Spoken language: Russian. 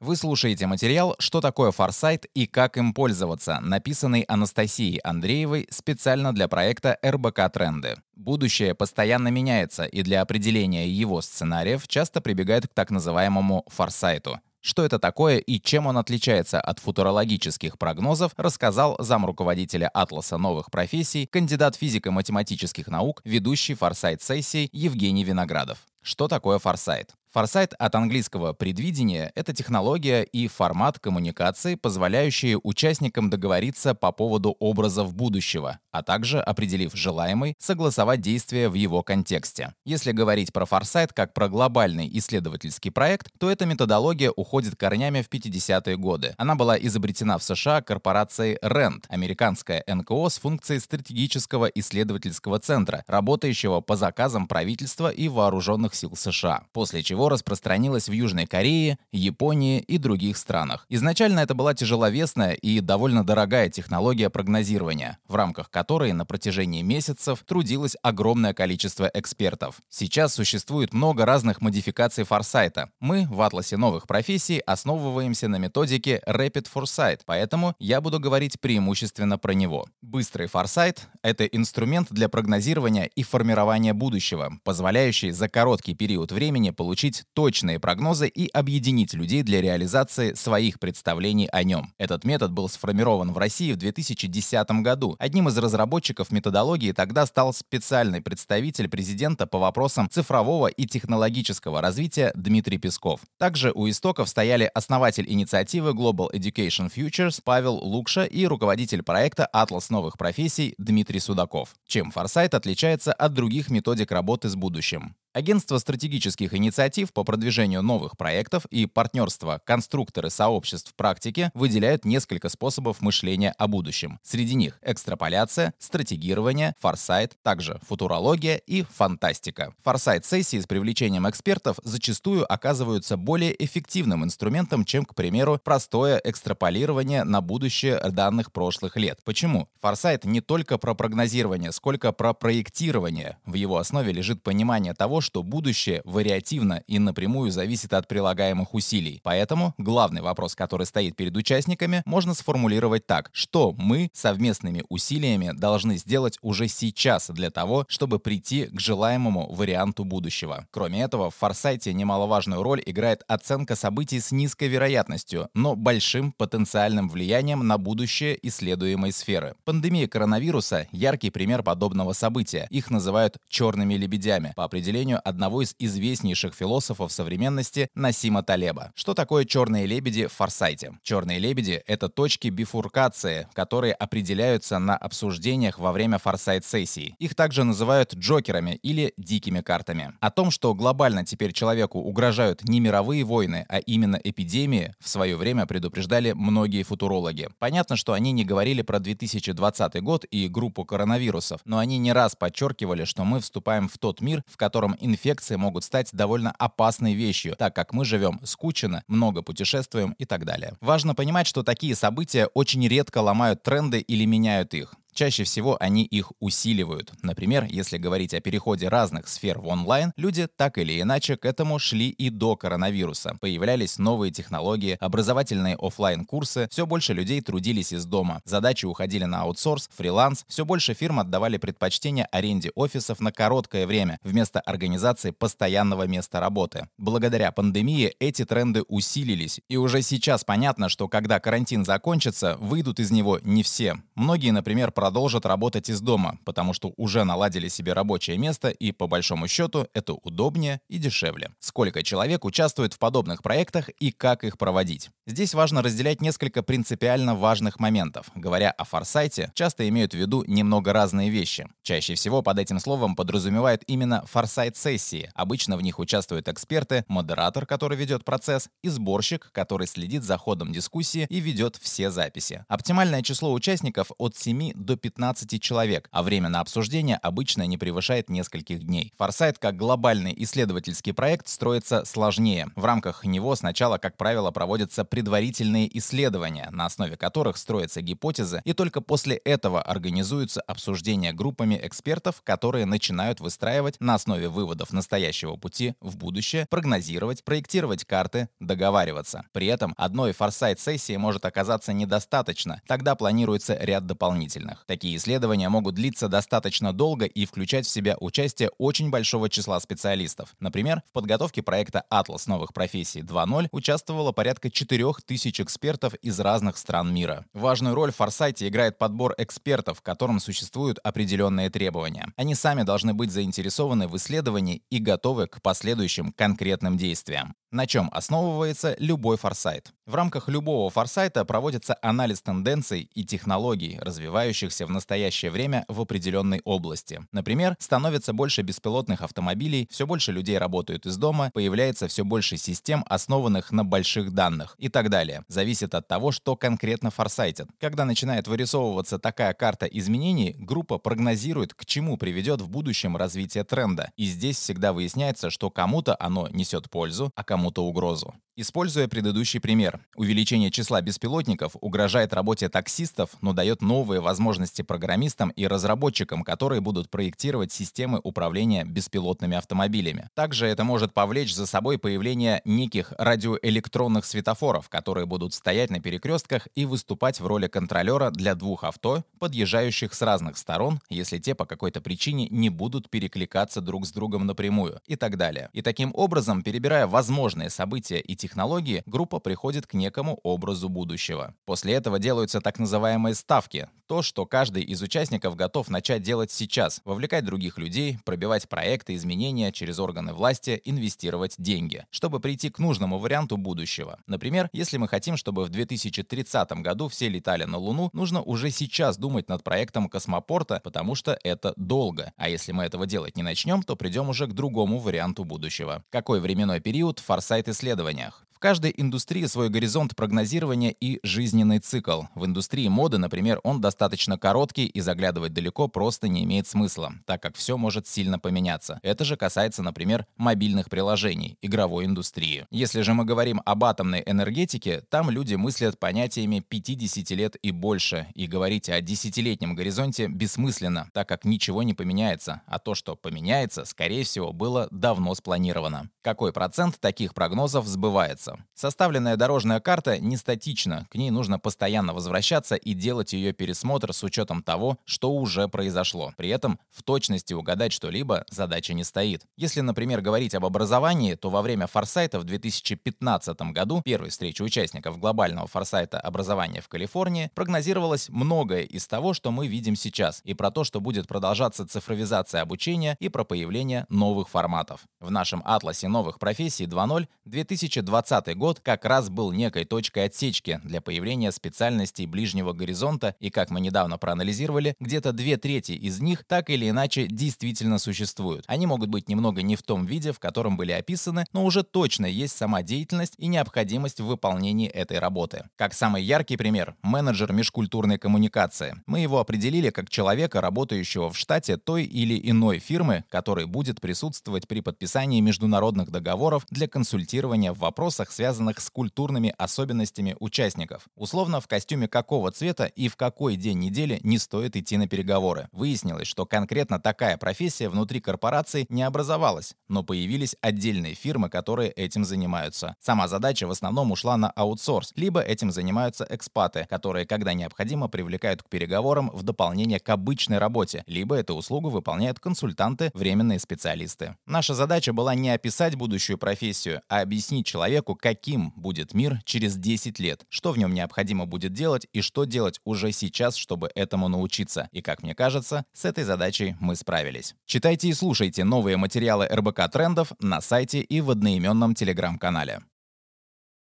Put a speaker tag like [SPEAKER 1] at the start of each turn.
[SPEAKER 1] Вы слушаете материал «Что такое форсайт и как им пользоваться», написанный Анастасией Андреевой специально для проекта РБК Тренды. Будущее постоянно меняется, и для определения его сценариев часто прибегают к так называемому форсайту. Что это такое и чем он отличается от футурологических прогнозов, рассказал зам руководителя Атласа новых профессий, кандидат физико-математических наук, ведущий форсайт-сессий Евгений Виноградов. Что такое форсайт? Форсайт от английского «предвидение» — это технология и формат коммуникации, позволяющие участникам договориться по поводу образов будущего, а также, определив желаемый, согласовать действия в его контексте. Если говорить про форсайт как про глобальный исследовательский проект, то эта методология уходит корнями в 50-е годы. Она была изобретена в США корпорацией RAND, американская НКО с функцией стратегического исследовательского центра, работающего по заказам правительства и вооруженных сил США, после чего чего распространилась в Южной Корее, Японии и других странах. Изначально это была тяжеловесная и довольно дорогая технология прогнозирования, в рамках которой на протяжении месяцев трудилось огромное количество экспертов. Сейчас существует много разных модификаций форсайта. Мы в атласе новых профессий основываемся на методике Rapid Foresight, поэтому я буду говорить преимущественно про него. Быстрый форсайт — это инструмент для прогнозирования и формирования будущего, позволяющий за короткий период времени получить получить точные прогнозы и объединить людей для реализации своих представлений о нем. Этот метод был сформирован в России в 2010 году. Одним из разработчиков методологии тогда стал специальный представитель президента по вопросам цифрового и технологического развития Дмитрий Песков. Также у истоков стояли основатель инициативы Global Education Futures Павел Лукша и руководитель проекта «Атлас новых профессий» Дмитрий Судаков. Чем Форсайт отличается от других методик работы с будущим? Агентство стратегических инициатив по продвижению новых проектов и партнерство конструкторы сообществ практики выделяют несколько способов мышления о будущем. Среди них экстраполяция, стратегирование, форсайт, также футурология и фантастика. Форсайт-сессии с привлечением экспертов зачастую оказываются более эффективным инструментом, чем, к примеру, простое экстраполирование на будущее данных прошлых лет. Почему? Форсайт не только про прогнозирование, сколько про проектирование. В его основе лежит понимание того, что будущее вариативно и напрямую зависит от прилагаемых усилий. Поэтому главный вопрос, который стоит перед участниками, можно сформулировать так. Что мы совместными усилиями должны сделать уже сейчас для того, чтобы прийти к желаемому варианту будущего? Кроме этого, в форсайте немаловажную роль играет оценка событий с низкой вероятностью, но большим потенциальным влиянием на будущее исследуемой сферы. Пандемия коронавируса — яркий пример подобного события. Их называют черными лебедями. По определению одного из известнейших философов современности Насима Талеба. Что такое черные лебеди в форсайте? Черные лебеди — это точки бифуркации, которые определяются на обсуждениях во время форсайт-сессий. Их также называют джокерами или дикими картами. О том, что глобально теперь человеку угрожают не мировые войны, а именно эпидемии, в свое время предупреждали многие футурологи. Понятно, что они не говорили про 2020 год и группу коронавирусов, но они не раз подчеркивали, что мы вступаем в тот мир, в котором инфекции могут стать довольно опасной вещью, так как мы живем скучно, много путешествуем и так далее. Важно понимать, что такие события очень редко ломают тренды или меняют их. Чаще всего они их усиливают. Например, если говорить о переходе разных сфер в онлайн, люди так или иначе к этому шли и до коронавируса. Появлялись новые технологии, образовательные офлайн курсы все больше людей трудились из дома. Задачи уходили на аутсорс, фриланс, все больше фирм отдавали предпочтение аренде офисов на короткое время вместо организации постоянного места работы. Благодаря пандемии эти тренды усилились, и уже сейчас понятно, что когда карантин закончится, выйдут из него не все. Многие, например, продолжат продолжат работать из дома, потому что уже наладили себе рабочее место и, по большому счету, это удобнее и дешевле. Сколько человек участвует в подобных проектах и как их проводить? Здесь важно разделять несколько принципиально важных моментов. Говоря о форсайте, часто имеют в виду немного разные вещи. Чаще всего под этим словом подразумевают именно форсайт-сессии. Обычно в них участвуют эксперты, модератор, который ведет процесс, и сборщик, который следит за ходом дискуссии и ведет все записи. Оптимальное число участников от 7 до 15 человек, а время на обсуждение обычно не превышает нескольких дней. Форсайт как глобальный исследовательский проект строится сложнее. В рамках него сначала, как правило, проводятся предварительные исследования, на основе которых строятся гипотезы, и только после этого организуются обсуждения группами экспертов, которые начинают выстраивать на основе выводов настоящего пути в будущее, прогнозировать, проектировать карты, договариваться. При этом одной форсайт-сессии может оказаться недостаточно, тогда планируется ряд дополнительных. Такие исследования могут длиться достаточно долго и включать в себя участие очень большого числа специалистов. Например, в подготовке проекта «Атлас новых профессий 2.0» участвовало порядка 4000 экспертов из разных стран мира. Важную роль в форсайте играет подбор экспертов, которым существуют определенные требования. Они сами должны быть заинтересованы в исследовании и готовы к последующим конкретным действиям. На чем основывается любой форсайт? В рамках любого форсайта проводится анализ тенденций и технологий, развивающихся в настоящее время в определенной области. Например, становится больше беспилотных автомобилей, все больше людей работают из дома, появляется все больше систем, основанных на больших данных и так далее. Зависит от того, что конкретно форсайтит. Когда начинает вырисовываться такая карта изменений, группа прогнозирует, к чему приведет в будущем развитие тренда. И здесь всегда выясняется, что кому-то оно несет пользу, а кому кому-то угрозу. Используя предыдущий пример, увеличение числа беспилотников угрожает работе таксистов, но дает новые возможности программистам и разработчикам, которые будут проектировать системы управления беспилотными автомобилями. Также это может повлечь за собой появление неких радиоэлектронных светофоров, которые будут стоять на перекрестках и выступать в роли контролера для двух авто, подъезжающих с разных сторон, если те по какой-то причине не будут перекликаться друг с другом напрямую и так далее. И таким образом, перебирая возможные события и технологии, группа приходит к некому образу будущего. После этого делаются так называемые ставки, то, что каждый из участников готов начать делать сейчас, вовлекать других людей, пробивать проекты, изменения через органы власти, инвестировать деньги, чтобы прийти к нужному варианту будущего. Например, если мы хотим, чтобы в 2030 году все летали на Луну, нужно уже сейчас думать над проектом космопорта, потому что это долго. А если мы этого делать не начнем, то придем уже к другому варианту будущего. Какой временной период в форсайт-исследованиях? В каждой индустрии свой горизонт прогнозирования и жизненный цикл. В индустрии моды, например, он достаточно короткий и заглядывать далеко просто не имеет смысла, так как все может сильно поменяться. Это же касается, например, мобильных приложений, игровой индустрии. Если же мы говорим об атомной энергетике, там люди мыслят понятиями 50 лет и больше, и говорить о десятилетнем горизонте бессмысленно, так как ничего не поменяется, а то, что поменяется, скорее всего, было давно спланировано. Какой процент таких прогнозов сбывается? Меняется. Составленная дорожная карта не статична, к ней нужно постоянно возвращаться и делать ее пересмотр с учетом того, что уже произошло. При этом в точности угадать что-либо задача не стоит. Если, например, говорить об образовании, то во время форсайта в 2015 году, первой встречи участников глобального форсайта образования в Калифорнии, прогнозировалось многое из того, что мы видим сейчас, и про то, что будет продолжаться цифровизация обучения и про появление новых форматов. В нашем атласе новых профессий 2.0 2020 2020 год как раз был некой точкой отсечки для появления специальностей ближнего горизонта, и, как мы недавно проанализировали, где-то две трети из них так или иначе действительно существуют. Они могут быть немного не в том виде, в котором были описаны, но уже точно есть сама деятельность и необходимость в выполнении этой работы. Как самый яркий пример – менеджер межкультурной коммуникации. Мы его определили как человека, работающего в штате той или иной фирмы, который будет присутствовать при подписании международных договоров для консультирования в вопросах, вопросах, связанных с культурными особенностями участников. Условно, в костюме какого цвета и в какой день недели не стоит идти на переговоры. Выяснилось, что конкретно такая профессия внутри корпорации не образовалась, но появились отдельные фирмы, которые этим занимаются. Сама задача в основном ушла на аутсорс, либо этим занимаются экспаты, которые, когда необходимо, привлекают к переговорам в дополнение к обычной работе, либо эту услугу выполняют консультанты, временные специалисты. Наша задача была не описать будущую профессию, а объяснить человеку, каким будет мир через 10 лет, что в нем необходимо будет делать и что делать уже сейчас, чтобы этому научиться. И, как мне кажется, с этой задачей мы справились. Читайте и слушайте новые материалы РБК Трендов на сайте и в одноименном телеграм-канале.